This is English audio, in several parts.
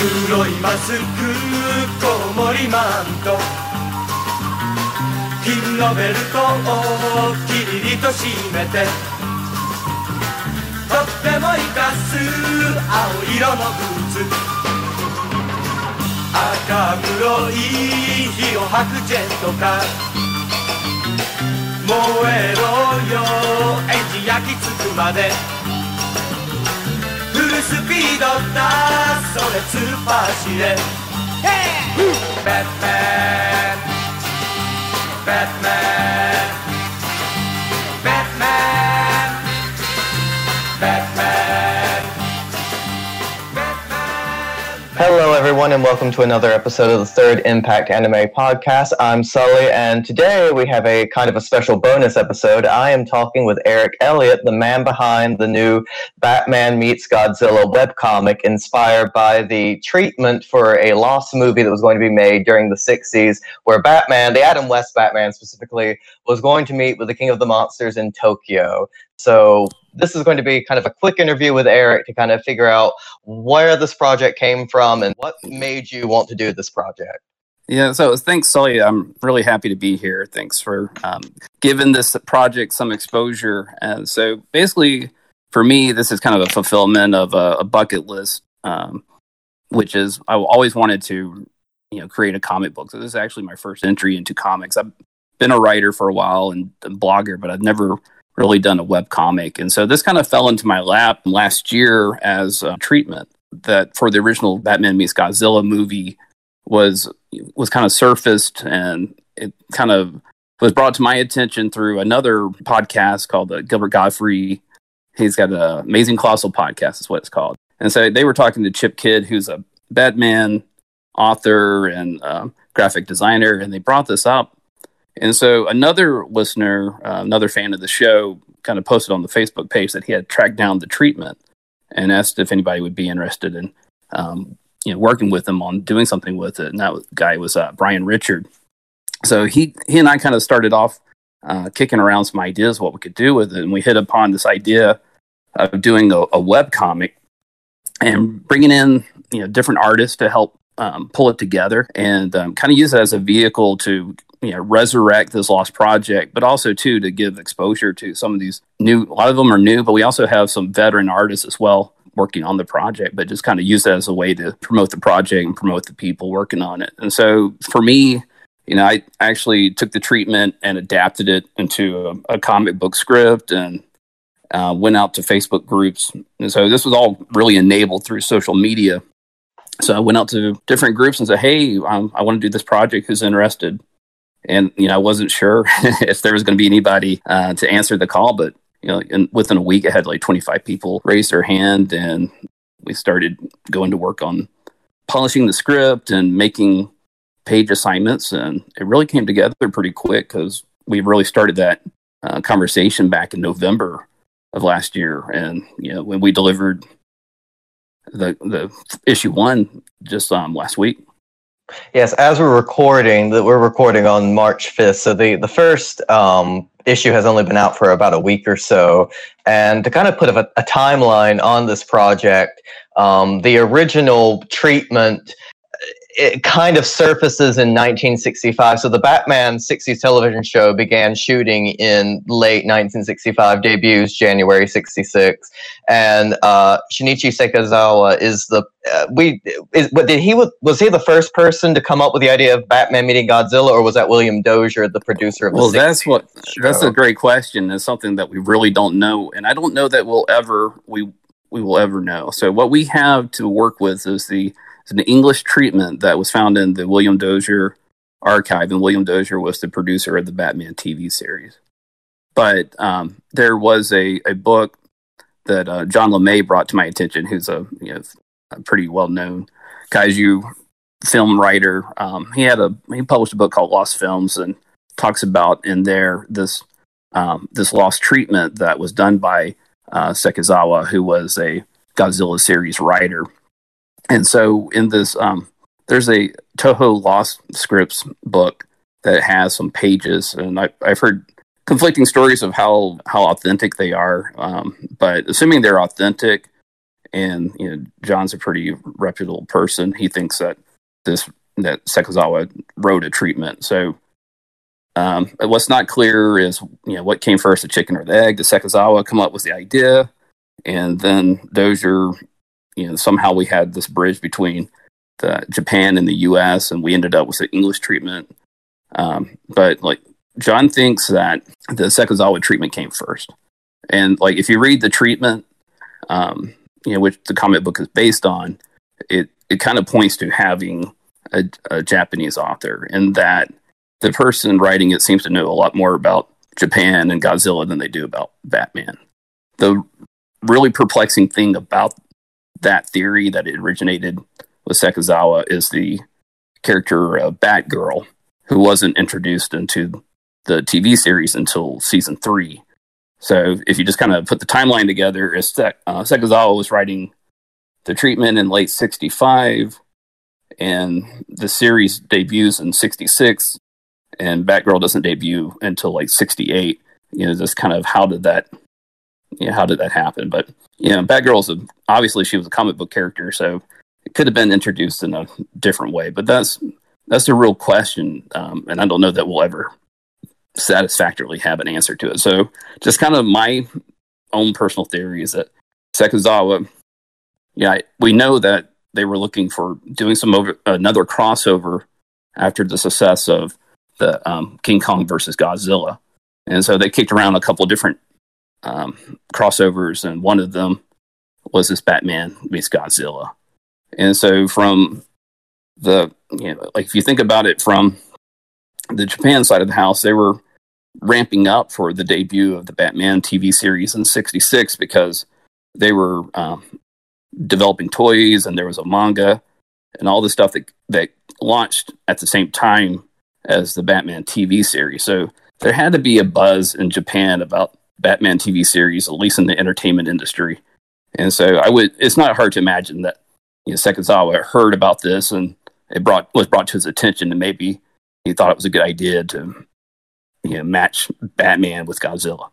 黒いマスクコウモリマント。金のベルトをキリリと締めて。とっても生かす青色のブーツ赤黒い火を吐くジェットカー燃えろよエンジン焼き付くまで。スピードだ。それ突っ走れバットマンバットマン everyone, and welcome to another episode of the Third Impact Anime Podcast. I'm Sully, and today we have a kind of a special bonus episode. I am talking with Eric Elliott, the man behind the new Batman Meets Godzilla webcomic, inspired by the treatment for a lost movie that was going to be made during the 60s, where Batman, the Adam West Batman specifically, was going to meet with the King of the Monsters in Tokyo. So this is going to be kind of a quick interview with Eric to kind of figure out where this project came from and what made you want to do this project. Yeah, so thanks, Sully. I'm really happy to be here. Thanks for um, giving this project some exposure. And so basically, for me, this is kind of a fulfillment of a, a bucket list, um, which is I always wanted to, you know, create a comic book. So this is actually my first entry into comics. I've been a writer for a while and a blogger, but I've never really done a web comic. And so this kind of fell into my lap last year as a treatment that for the original Batman meets Godzilla movie was was kind of surfaced and it kind of was brought to my attention through another podcast called the Gilbert Gottfried. He's got an amazing colossal podcast, is what it's called. And so they were talking to Chip Kidd, who's a Batman author and uh, graphic designer, and they brought this up. And so another listener, uh, another fan of the show, kind of posted on the Facebook page that he had tracked down the treatment and asked if anybody would be interested in, um, you know, working with him on doing something with it. And that guy was uh, Brian Richard. So he he and I kind of started off uh, kicking around some ideas what we could do with it, and we hit upon this idea of doing a, a web comic and bringing in you know different artists to help um, pull it together and um, kind of use it as a vehicle to you know resurrect this lost project but also too to give exposure to some of these new a lot of them are new but we also have some veteran artists as well working on the project but just kind of use that as a way to promote the project and promote the people working on it. And so for me you know i actually took the treatment and adapted it into a, a comic book script and uh, went out to facebook groups. And so this was all really enabled through social media so I went out to different groups and said, "Hey, um, I want to do this project. Who's interested?" And you know, I wasn't sure if there was going to be anybody uh, to answer the call, but you know, in, within a week, I had like 25 people raise their hand, and we started going to work on polishing the script and making page assignments, and it really came together pretty quick because we really started that uh, conversation back in November of last year, and you know, when we delivered the the issue one just um last week. Yes, as we're recording, that we're recording on March fifth. So the the first um, issue has only been out for about a week or so. And to kind of put a, a timeline on this project, um, the original treatment it kind of surfaces in 1965. So the Batman 60s television show began shooting in late 1965, debuts January 66, and uh, Shinichi Sekizawa is the uh, we is, but did he was he the first person to come up with the idea of Batman meeting Godzilla, or was that William Dozier, the producer of the? Well, that's what show? that's a great question. It's something that we really don't know, and I don't know that we'll ever we we will ever know. So what we have to work with is the it's an English treatment that was found in the William Dozier archive, and William Dozier was the producer of the Batman TV series. But um, there was a, a book that uh, John LeMay brought to my attention, who's a, you know, a pretty well known kaiju film writer. Um, he had a he published a book called Lost Films and talks about in there this um, this lost treatment that was done by uh, Sekizawa, who was a Godzilla series writer and so in this, um, there's a Toho Lost Scripts book that has some pages, and I, have heard conflicting stories of how how authentic they are. Um, but assuming they're authentic, and you know John's a pretty reputable person. He thinks that this that Sekizawa wrote a treatment. So um, what's not clear is you know what came first, the chicken or the egg. Did Sekizawa come up with the idea, and then Dozier, you know, somehow we had this bridge between the Japan and the U.S. and we ended up with the English treatment. Um, but like John thinks that the Sekizawa treatment came first, and like if you read the treatment, um, you know, which the comic book is based on, it it kind of points to having a, a Japanese author, and that the person writing it seems to know a lot more about Japan and Godzilla than they do about Batman. The really perplexing thing about that theory that it originated with Sekizawa is the character Batgirl, who wasn't introduced into the TV series until season three. So if you just kind of put the timeline together, is uh, Sekizawa was writing the treatment in late 65 and the series debuts in 66 and batgirl doesn't debut until like 68 you know just kind of how did that how did that happen? But you know batgirl's a, obviously she was a comic book character so it could have been introduced in a different way but that's that's a real question um, and i don't know that we'll ever satisfactorily have an answer to it. So just kind of my own personal theory is that sekizawa yeah we know that they were looking for doing some over, another crossover after the success of the um, King Kong versus Godzilla, and so they kicked around a couple different um, crossovers, and one of them was this Batman meets Godzilla, and so from the you know like if you think about it from the Japan side of the house, they were ramping up for the debut of the Batman TV series in '66 because they were um, developing toys and there was a manga and all the stuff that that launched at the same time as the Batman TV series. So there had to be a buzz in Japan about Batman TV series, at least in the entertainment industry. And so I would it's not hard to imagine that you know Sekizawa heard about this and it brought was brought to his attention and maybe he thought it was a good idea to you know match Batman with Godzilla.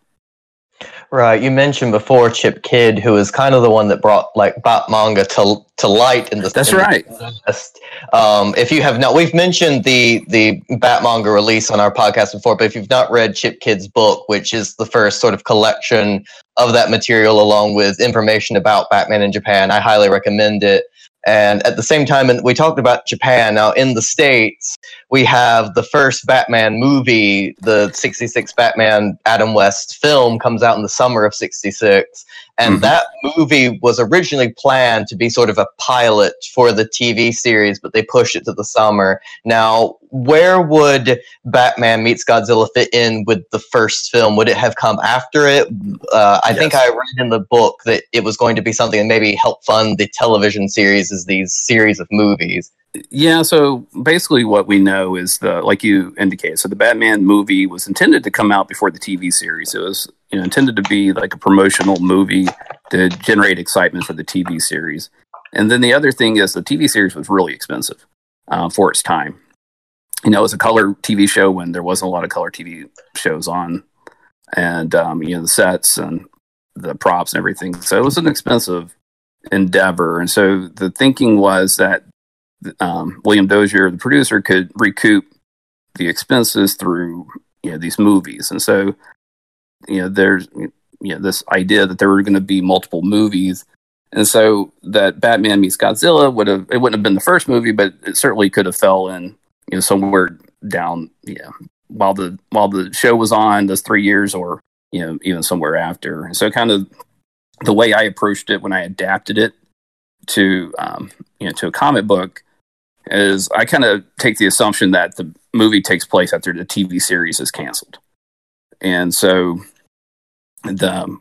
Right. You mentioned before Chip Kidd, who was kind of the one that brought like Bat manga to to light in the. That's in right. The um, if you have not, we've mentioned the the Bat manga release on our podcast before, but if you've not read Chip Kidd's book, which is the first sort of collection of that material along with information about Batman in Japan, I highly recommend it. And at the same time, and we talked about Japan. Now, in the States, we have the first Batman movie, the 66 Batman Adam West film, comes out in the summer of 66. And mm-hmm. that movie was originally planned to be sort of a pilot for the TV series, but they pushed it to the summer. Now, where would Batman meets Godzilla fit in with the first film? Would it have come after it? Uh, I yes. think I read in the book that it was going to be something that maybe help fund the television series as these series of movies. Yeah, so basically what we know is the like you indicated. So the Batman movie was intended to come out before the TV series. It was you know intended to be like a promotional movie to generate excitement for the TV series. And then the other thing is the TV series was really expensive uh, for its time. You know, it was a color TV show when there wasn't a lot of color TV shows on, and um, you know the sets and the props and everything. So it was an expensive endeavor. And so the thinking was that um, William Dozier, the producer, could recoup the expenses through you know these movies. And so you know there's you know this idea that there were going to be multiple movies and so that batman meets godzilla would have it wouldn't have been the first movie but it certainly could have fell in you know somewhere down yeah while the while the show was on those three years or you know even somewhere after and so kind of the way i approached it when i adapted it to um, you know to a comic book is i kind of take the assumption that the movie takes place after the tv series is canceled and so the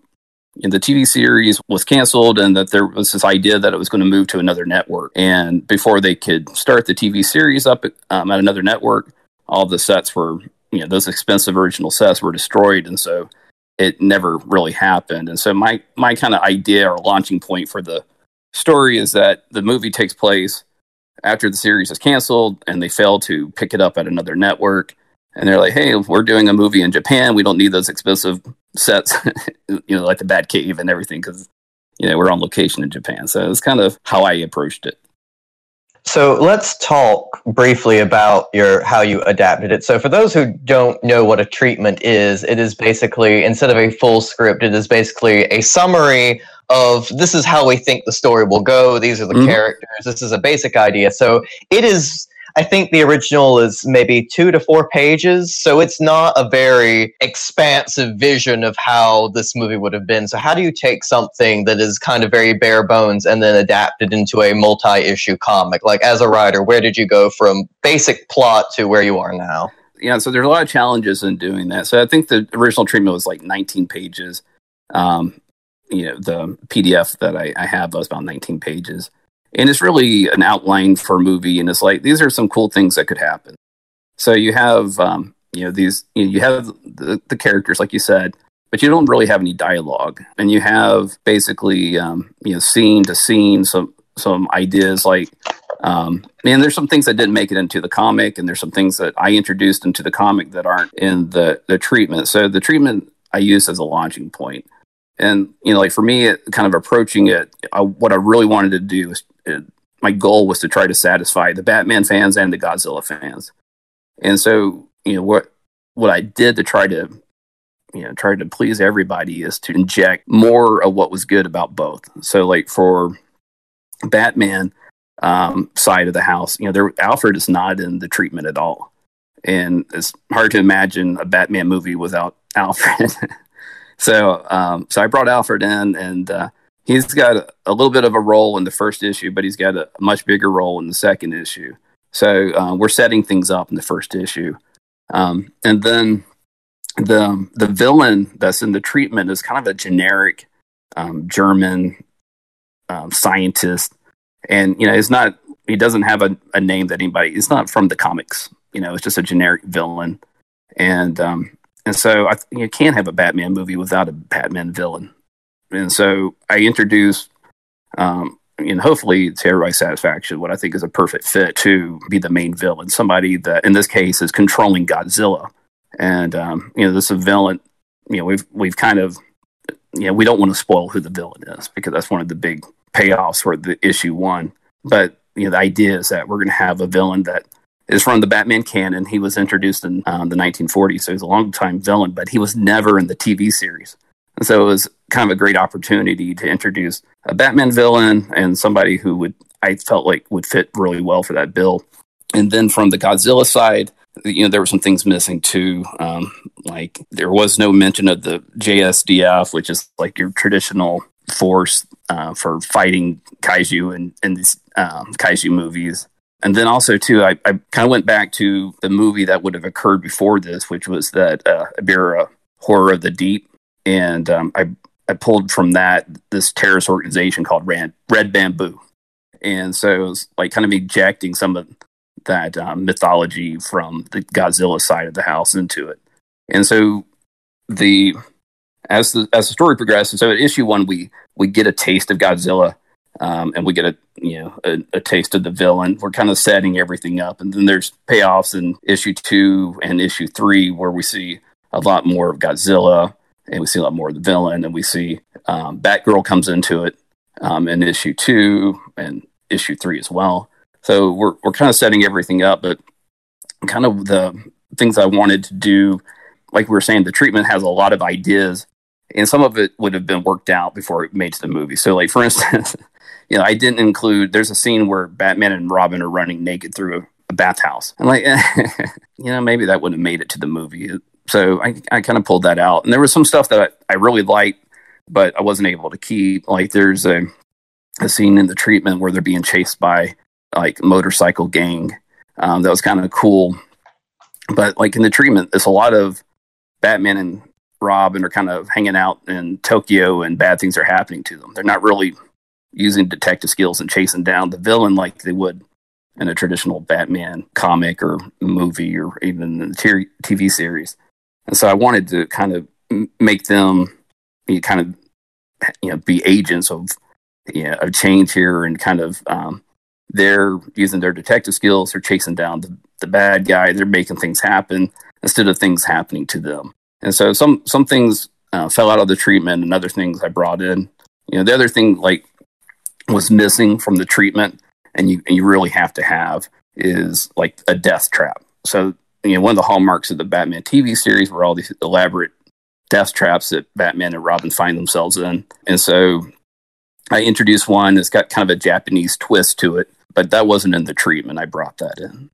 the TV series was canceled, and that there was this idea that it was going to move to another network. And before they could start the TV series up um, at another network, all the sets were, you know, those expensive original sets were destroyed, and so it never really happened. And so my my kind of idea or launching point for the story is that the movie takes place after the series is canceled, and they fail to pick it up at another network and they're like, "Hey, we're doing a movie in Japan. We don't need those expensive sets, you know, like the Bat Cave and everything, because you know we're on location in Japan. So it's kind of how I approached it. So let's talk briefly about your how you adapted it. So for those who don't know what a treatment is, it is basically instead of a full script, it is basically a summary of this is how we think the story will go. These are the mm-hmm. characters. This is a basic idea. So it is I think the original is maybe two to four pages, so it's not a very expansive vision of how this movie would have been. So, how do you take something that is kind of very bare bones and then adapt it into a multi issue comic? Like, as a writer, where did you go from basic plot to where you are now? Yeah, so there's a lot of challenges in doing that. So, I think the original treatment was like 19 pages. Um, you know, the PDF that I, I have was about 19 pages and it's really an outline for a movie and it's like these are some cool things that could happen. So you have um, you know these you, know, you have the, the, characters like you said but you don't really have any dialogue. And you have basically um, you know scene to scene some some ideas like um, and there's some things that didn't make it into the comic and there's some things that i introduced into the comic that aren't in the the treatment. So the treatment i use as a launching point. And you know like for me it, kind of approaching it I, what i really wanted to do is it, my goal was to try to satisfy the batman fans and the godzilla fans. And so you know what what i did to try to you know try to please everybody is to inject more of what was good about both. So like for batman um, side of the house you know there alfred is not in the treatment at all. And it's hard to imagine a batman movie without alfred. So, um, so I brought Alfred in, and uh, he's got a, a, little bit of a role in the first issue, but he's got a, much bigger role in the second issue. So uh, we're setting things up in the first issue, um, and then the the villain that's in the treatment is kind of a generic um, German um, scientist, and you know, it's not. He doesn't have a, a name that anybody. It's not from the comics. You know, it's just a generic villain, and um, and so I, you can't have a Batman movie without a Batman villain. And so I introduced, um, and hopefully to everybody's satisfaction, what I think is a perfect fit to be the main villain. Somebody that, in this case, is controlling Godzilla. And um, you know, this villain. You know, we've we've kind of, you know, we don't want to spoil who the villain is because that's one of the big payoffs for the issue one. But you know, the idea is that we're going to have a villain that is from the Batman canon. He was introduced in um, the 1940s, so he's a long time villain, but he was never in the TV series. And so it was kind of a great opportunity to introduce a Batman villain and somebody who would I felt like would fit really well for that bill. And then from the Godzilla side, you know, there were some things missing too. Um, like there was no mention of the JSDF, which is like your traditional force uh, for fighting kaiju in, in these um, kaiju movies. And then also too, I, I kind of went back to the movie that would have occurred before this, which was that uh, Ebirah Horror of the Deep, and um, I I pulled from that this terrorist organization called Red, Red Bamboo, and so it was like kind of ejecting some of that um, mythology from the Godzilla side of the house into it, and so the as the as the story progresses, so at issue one we we get a taste of Godzilla um, and we get a you know a, a, taste of the villain. We're kind of setting everything up, and then there's payoffs in issue two and issue three where we see a lot more of Godzilla, and we see a lot more of the villain, and we see um, Batgirl comes into it um, in issue two and issue three as well. So we're we're kind of setting everything up, but kind of the things I wanted to do, like we were saying, the treatment has a lot of ideas and some of it would have been worked out before it made to the movie. So, like for instance, you know, I didn't include. There's a scene where Batman and Robin are running naked through a, a bathhouse. I'm like, you know, maybe that wouldn't have made it to the movie. So I, I kind of pulled that out. And there was some stuff that I, I really liked, but I wasn't able to keep. Like there's a a scene in the treatment where they're being chased by like motorcycle gang. Um, that was kind of cool. But like in the treatment, it's a lot of Batman and Robin are kind of hanging out in Tokyo and bad things are happening to them. They're not really using detective skills and chasing down the villain like they would in a traditional Batman comic or movie or even the TV series. And so I wanted to kind of make them you know, kind of you know be agents of you know, of change here and kind of um, they're using their detective skills, they're chasing down the, the bad guy, they're making things happen instead of things happening to them. And so some some things uh, fell out of the treatment, and other things I brought in You know, the other thing like was missing from the treatment, and you and you really have to have is like a death trap. So you know, one of the hallmarks of the Batman TV series were all these elaborate death traps that Batman and Robin find themselves in, and so I introduced one that's got kind of a Japanese twist to it, but that wasn't in the treatment. I brought that in.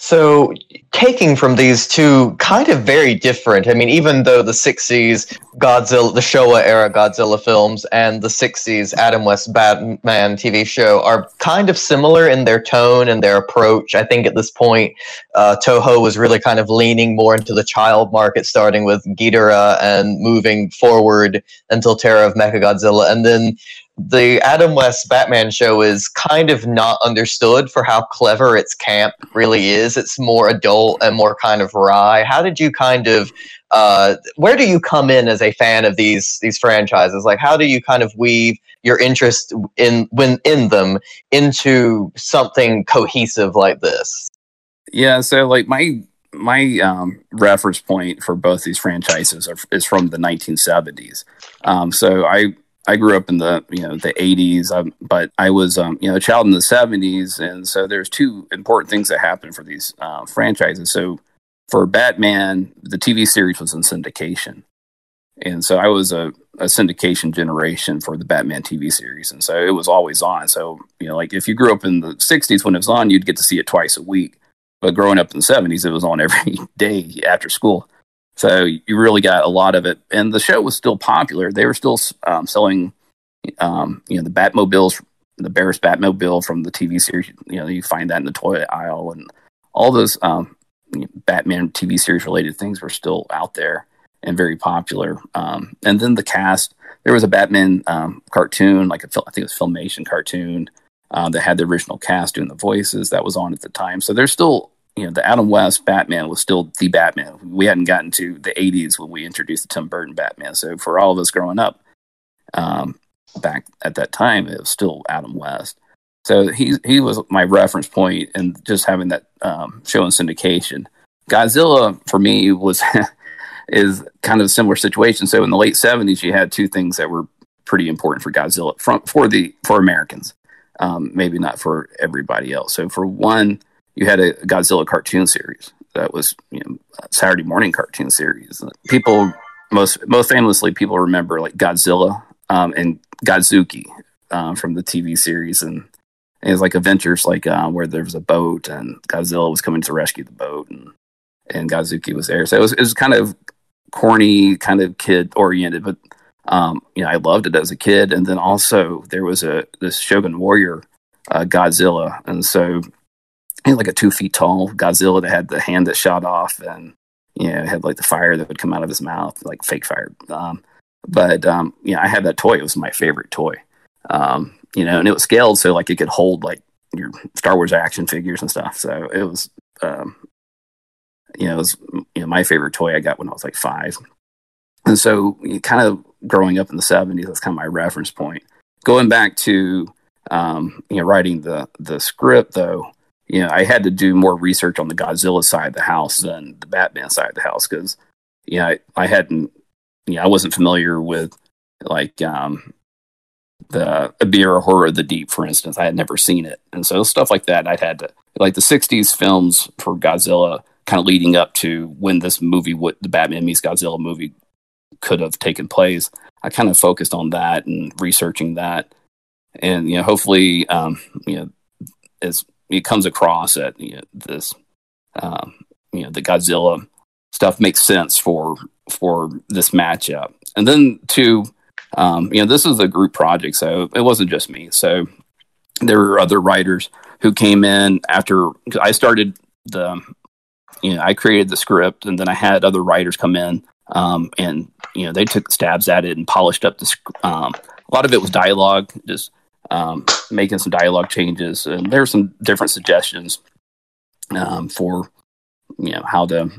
So, taking from these two kind of very different, I mean, even though the 60s Godzilla, the Showa era Godzilla films, and the 60s Adam West Batman TV show are kind of similar in their tone and their approach. I think at this point, uh, Toho was really kind of leaning more into the child market, starting with Ghidorah and moving forward until Terror of Mechagodzilla. And then the Adam West Batman show is kind of not understood for how clever its camp really is. It's more adult and more kind of wry. How did you kind of uh, where do you come in as a fan of these these franchises? Like how do you kind of weave your interest in when in them into something cohesive like this? Yeah, so like my my um, reference point for both these franchises are, is from the 1970s. Um, so I I grew up in the you know the 80s, um, but I was um, you know a child in the 70s, and so there's two important things that happened for these uh, franchises. So for Batman, the TV series was in syndication, and so I was a, a syndication generation for the Batman TV series, and so it was always on. So you know, like if you grew up in the 60s when it was on, you'd get to see it twice a week. But growing up in the 70s, it was on every day after school. So you really got a lot of it, and the show was still popular. They were still um, selling, um, you know, the Batmobiles, the Barris Batmobile from the TV series. You know, you find that in the toilet aisle, and all those um, Batman TV series related things were still out there and very popular. Um, and then the cast, there was a Batman um, cartoon, like a, I think it was a Filmation cartoon, uh, that had the original cast doing the voices that was on at the time. So there's still you know, the Adam West Batman was still the Batman. We hadn't gotten to the 80s when we introduced the Tim Burton Batman. So for all of us growing up um, back at that time, it was still Adam West. So he he was my reference point, and just having that um, show in syndication. Godzilla for me was is kind of a similar situation. So in the late 70s, you had two things that were pretty important for Godzilla from, for the for Americans, um, maybe not for everybody else. So for one you had a Godzilla cartoon series that was you know Saturday morning cartoon series. People most most famously people remember like Godzilla um, and Godzooky um, from the TV series and. it was like adventures, like uh, where there was a boat and Godzilla was coming to rescue the boat, and and Godzooky was there. So it was it was kind of corny, kind of kid oriented, but um, you know I loved it as a kid. And then also there was a this Shogun Warrior uh, Godzilla, and so like a two feet tall Godzilla that had the hand that shot off and you know had like the fire that would come out of his mouth like fake fire. Um, but um, you know, I had that toy. It was my favorite toy. Um, you know, and it was scaled so like it could hold like your Star Wars action figures and stuff. So it was, um, you know, it was you know my favorite toy I got when I was like five. And so, kind of growing up in the '70s, that's kind of my reference point. Going back to um, you know writing the the script though, you know, I had to do more research on the Godzilla side of the house than the Batman side of the house because, you know, I, I hadn't, you know, I wasn't familiar with like um, the Ebirah Horror of the Deep, for instance. I had never seen it. And so stuff like that, I'd had to, like the 60s films for Godzilla kind of leading up to when this movie, what the Batman meets Godzilla movie could have taken place. I kind of focused on that and researching that. And, you know, hopefully, um, you know, as it comes across that you know, this um, you know the Godzilla stuff makes sense for for this matchup. And then to um, you know this is a group project, so it wasn't just me. So there were other writers who came in after I started the you know I created the script, and then I had other writers come in um, and you know they took stabs at it and polished up the. Um, a lot of it was dialogue, just um, making some dialogue changes. And there are some different suggestions um, for you know how to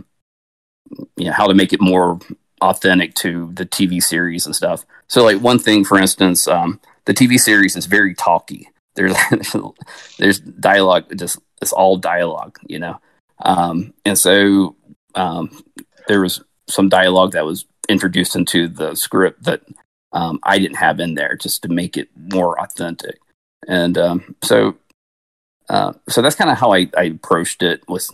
you know how to make it more authentic to the TV series and stuff. So, like one thing, for instance, um, the TV series is very talky. There's there's dialogue, just it's all dialogue, you know. Um, and so um, there was some dialogue that was introduced into the script that um, I didn't have in there just to make it more authentic. And um, so, uh, so that's kind of how I, I, approached it. Was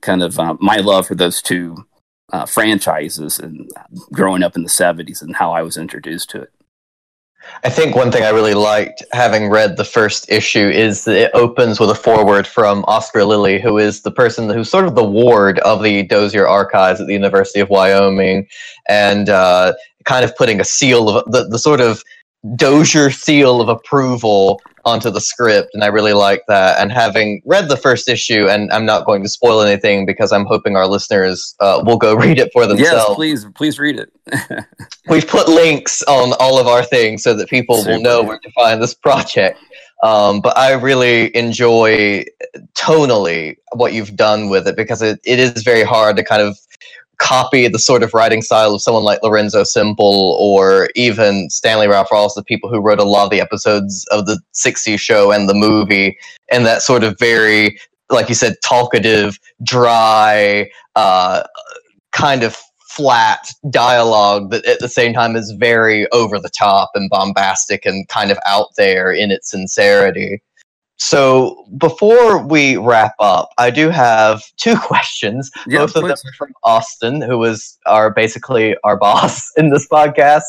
kind of uh, my love for those two uh, franchises and growing up in the '70s and how I was introduced to it. I think one thing I really liked, having read the first issue, is that it opens with a foreword from Oscar Lilly, who is the person who's sort of the ward of the Dozier Archives at the University of Wyoming, and uh, kind of putting a seal of the, the sort of Dozier seal of approval onto the script, and I really like that. And having read the first issue, and I'm not going to spoil anything because I'm hoping our listeners uh, will go read it for themselves. Yes, please, please read it. We've put links on all of our things so that people Super. will know where to find this project. Um, but I really enjoy tonally what you've done with it because it, it is very hard to kind of copy the sort of writing style of someone like Lorenzo Semple or even Stanley Ralph Ross, the people who wrote a lot of the episodes of the 60s show and the movie, and that sort of very, like you said, talkative, dry, uh, kind of flat dialogue that at the same time is very over the top and bombastic and kind of out there in its sincerity. So before we wrap up, I do have two questions. Yeah, Both of them are from Austin, who was our basically our boss in this podcast.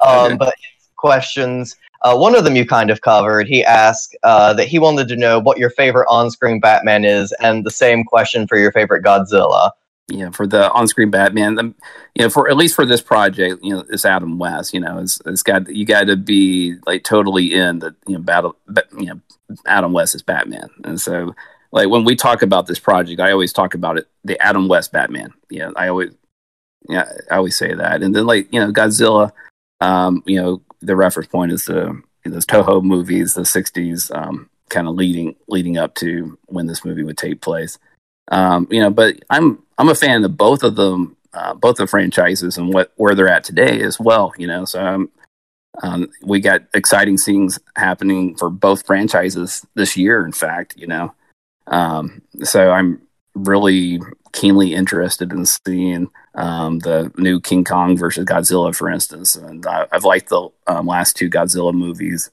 Um, But questions. Uh, one of them you kind of covered. He asked uh, that he wanted to know what your favorite on-screen Batman is, and the same question for your favorite Godzilla you know, for the on-screen Batman, the, you know, for at least for this project, you know, it's Adam West. You know, it's, it's got you got to be like totally in the you know battle, you know, Adam West is Batman, and so like when we talk about this project, I always talk about it the Adam West Batman. You know, I always yeah, I always say that, and then like you know Godzilla, um, you know, the reference point is the those Toho movies, the '60s, um, kind of leading leading up to when this movie would take place. Um, you know, but I'm I'm a fan of both of them, uh, both the franchises and what where they're at today as well. You know, so um, um, we got exciting things happening for both franchises this year. In fact, you know, um, so I'm really keenly interested in seeing um, the new King Kong versus Godzilla, for instance. And I, have liked the um, last two Godzilla movies,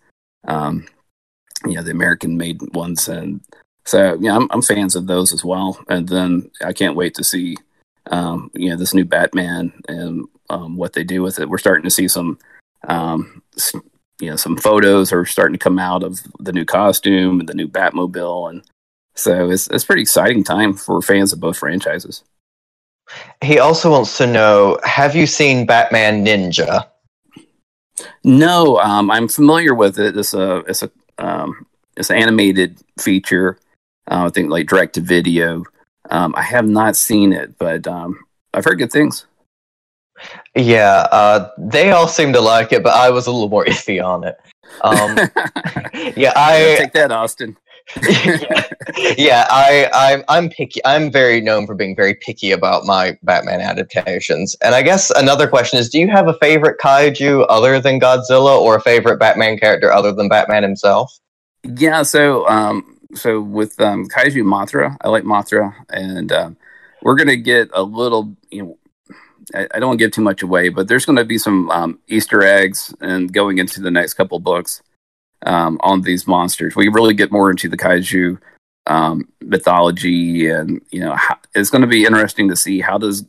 you know, the American made ones, and so yeah, I'm, I'm fans of those as well. And then I can't wait to see um, you know this new Batman and um, what they do with it. We're starting to see some um, you know some photos are starting to come out of the new costume and the new Batmobile, and so it's it's pretty exciting time for fans of both franchises. He also wants to know: Have you seen Batman Ninja? No, um, I'm familiar with it. It's a it's a um, it's an animated feature uh, I think like direct to video. Um, I have not seen it, but um, I've heard good things. Yeah, uh, they all seem to like it, but I was a little more iffy on it. Um, yeah, I take that, Austin. yeah, yeah, I, I'm I'm picky. I'm very known for being very picky about my Batman adaptations. And I guess another question is: Do you have a favorite kaiju other than Godzilla, or a favorite Batman character other than Batman himself? Yeah, so um, so with um, Kaiju Mothra, I like Mothra, and um, we're gonna get a little. You know, I, I don't want to give too much away, but there's going to be some um, Easter eggs and going into the next couple books um, on these monsters. We really get more into the Kaiju um, mythology, and you know, how, it's going to be interesting to see how does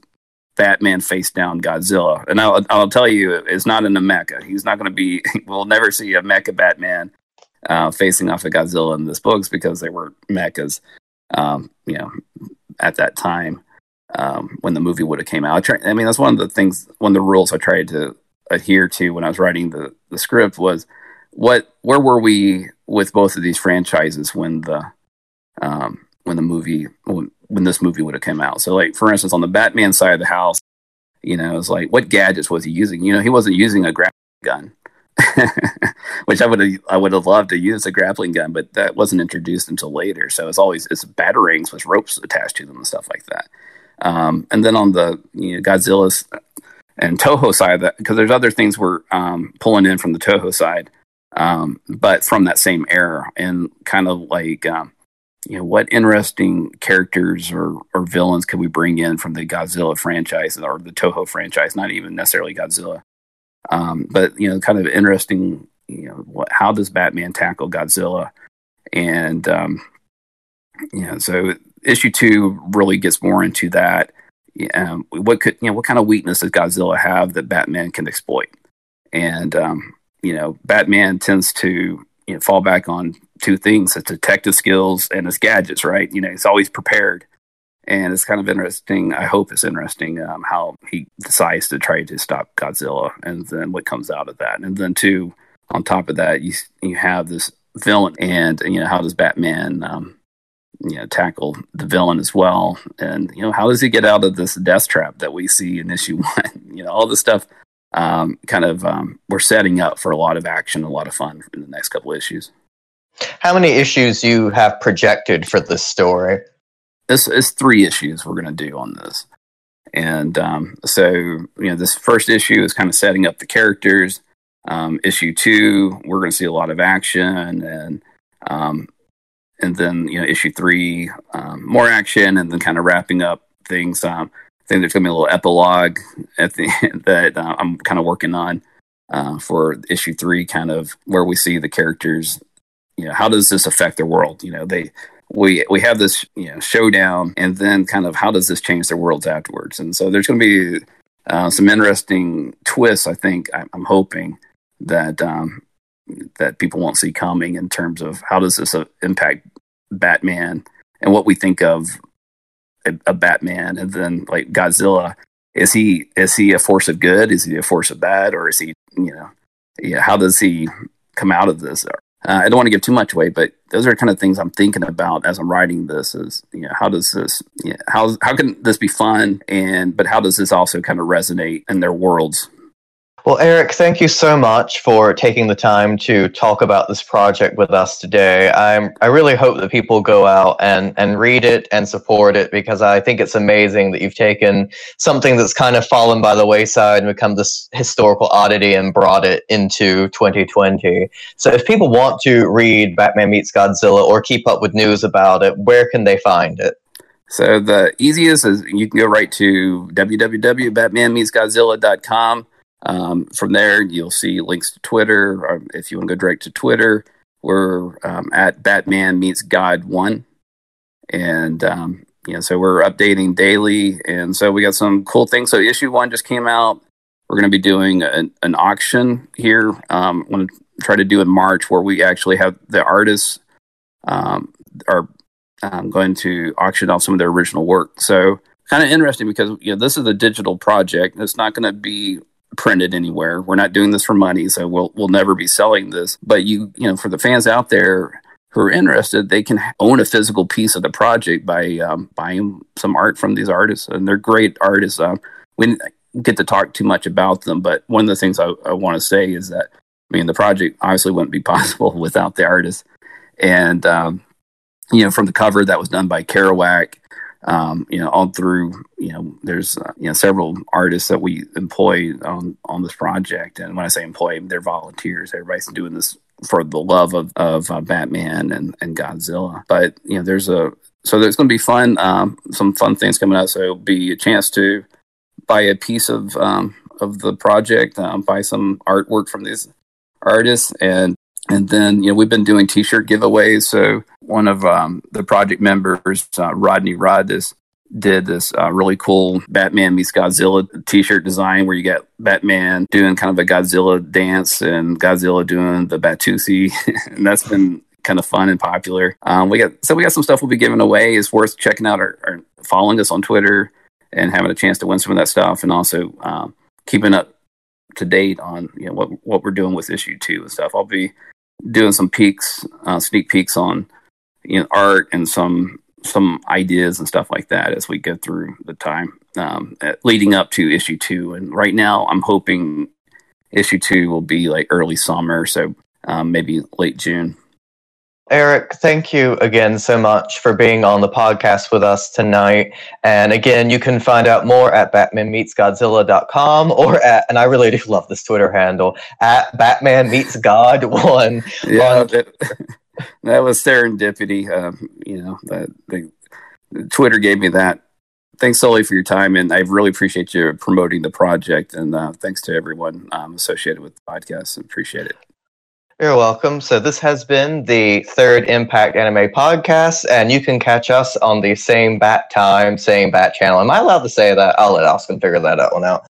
Batman face down Godzilla. And I'll, I'll tell you, it's not in a mecha. He's not going to be. We'll never see a mecha Batman uh, facing off of Godzilla in this books because they were mechas, um, you know, at that time um, when the movie would have came out. I, try, I mean, that's one of the things, one of the rules I tried to adhere to when I was writing the the script was what where were we with both of these franchises when the um, when the movie when, when this movie would have come out. So, like for instance, on the Batman side of the house, you know, it's like what gadgets was he using? You know, he wasn't using a grappling gun. which I would have I would have loved to use a grappling gun, but that wasn't introduced until later. So it's always it's batarangs with ropes attached to them and stuff like that. Um, and then on the you know, Godzilla's and Toho side because there's other things we're um, pulling in from the Toho side, um, but from that same era, and kind of like um, you know what interesting characters or, or villains could we bring in from the Godzilla franchise or the Toho franchise, not even necessarily Godzilla Um, but you know, kind of interesting. You know, what, how does Batman tackle Godzilla? And um, you know, so issue two really gets more into that. Um, what could you know? What kind of weakness does Godzilla have that Batman can exploit? And um, you know, Batman tends to you know, fall back on two things: his detective skills and his gadgets. Right? You know, he's always prepared and it's kind of interesting. I hope it's interesting um, how he decides to try to stop Godzilla, and then what comes out of that. And then two, on top of that, you you have this villain, and you know how does Batman, um, you know, tackle the villain as well, and you know how does he get out of this death trap that we see in issue one? you know, all this stuff. Um, kind of, um, we're setting up for a lot of action, a lot of fun in the next couple issues. How many issues you have projected for this story? This is three issues we're going to do on this. And um, so, you know, this first issue is kind of setting up the characters. Um, issue two, we're going to see a lot of action, and um, and then you know, issue three, um, more action, and then kind of wrapping up things. Um, I think there's going to be a little epilogue at the that uh, I'm kind of working on uh, for issue three, kind of where we see the characters. You know, how does this affect their world? You know, they we we have this you know showdown, and then kind of how does this change their worlds afterwards? And so there's going to be uh, some interesting twists. I think I'm hoping that um, that people won't see coming in terms of how does this uh, impact Batman and what we think of a, a, Batman, and then like Godzilla. Is he is he a force of good? Is he a force of bad, or is he you know yeah? How does he come out of this? Uh, I don't want to give too much away, but those are kind of things I'm thinking about as I'm writing this. Is you know how does this you know, how how can this be fun and but how does this also kind of resonate in their worlds well, Eric, thank you so much for taking the time to talk about this project with us today. I'm, I really hope that people go out and, and read it and support it because I think it's amazing that you've taken something that's kind of fallen by the wayside and become this historical oddity and brought it into 2020. So, if people want to read Batman Meets Godzilla or keep up with news about it, where can they find it? So, the easiest is you can go right to www.batmanmeetsgodzilla.com um, from there, you'll see links to Twitter. Or if you want to go direct to Twitter, we're um, at Batman Meets God One, and um, you know, so we're updating daily, and so we got some cool things. So issue one just came out. We're going to be doing an, an auction here. Um, I'm going to try to do in March where we actually have the artists um, are um, going to auction off some of their original work. So kind of interesting because you know this is a digital project. It's not going to be printed anywhere. We're not doing this for money, so we'll we'll never be selling this. But you you know, for the fans out there who are interested, they can own a physical piece of the project by um, buying some art from these artists, and they're great artists. Um, we get to talk too much about them, but one of the things I, I want to say is that I mean the project obviously wouldn't be possible without the artists, and um, you know from the cover that was done by Kerouac um, you know, all through, you know, there's, uh, you know, several artists that we employ on, on this project. And when I say employ, they're volunteers. Everybody's doing this for the love of, of uh, Batman and, and Godzilla. But, you know, there's a, so there's going to be fun, um, some fun things coming out. So it'll be a chance to buy a piece of, um, of the project, um, buy some artwork from these artists and and then, you know, we've been doing T-shirt giveaways. So one of um, the project members, uh, Rodney Rodis, did this uh, really cool Batman meets Godzilla T-shirt design where you got Batman doing kind of a Godzilla dance and Godzilla doing the Batusi, and that's been kind of fun and popular. Um, we got so we got some stuff we'll be giving away. It's worth checking out or, or, following us on Twitter and having a chance to win some of that stuff, and also um, keeping up to date on you know what what we're doing with issue two and stuff. I'll be doing some peeks, uh, sneak peeks on you know art and some some ideas and stuff like that as we go through the time um, leading up to issue two. And right now, I'm hoping issue two will be like early summer, so um, maybe late June. Eric, thank you again so much for being on the podcast with us tonight. And again, you can find out more at batmanmeetsgodzilla.com or at, and I really do love this Twitter handle, at Batman Meets God One. yeah, that, was serendipity. Um, you know, the, the, Twitter gave me that thanks Sully for your time, and I really appreciate you promoting the project. And uh, thanks to everyone um, associated with the podcast. I appreciate it. You're welcome. So this has been the third Impact Anime podcast, and you can catch us on the same bat time, same bat channel. Am I allowed to say that? I'll let Austin figure that out one out.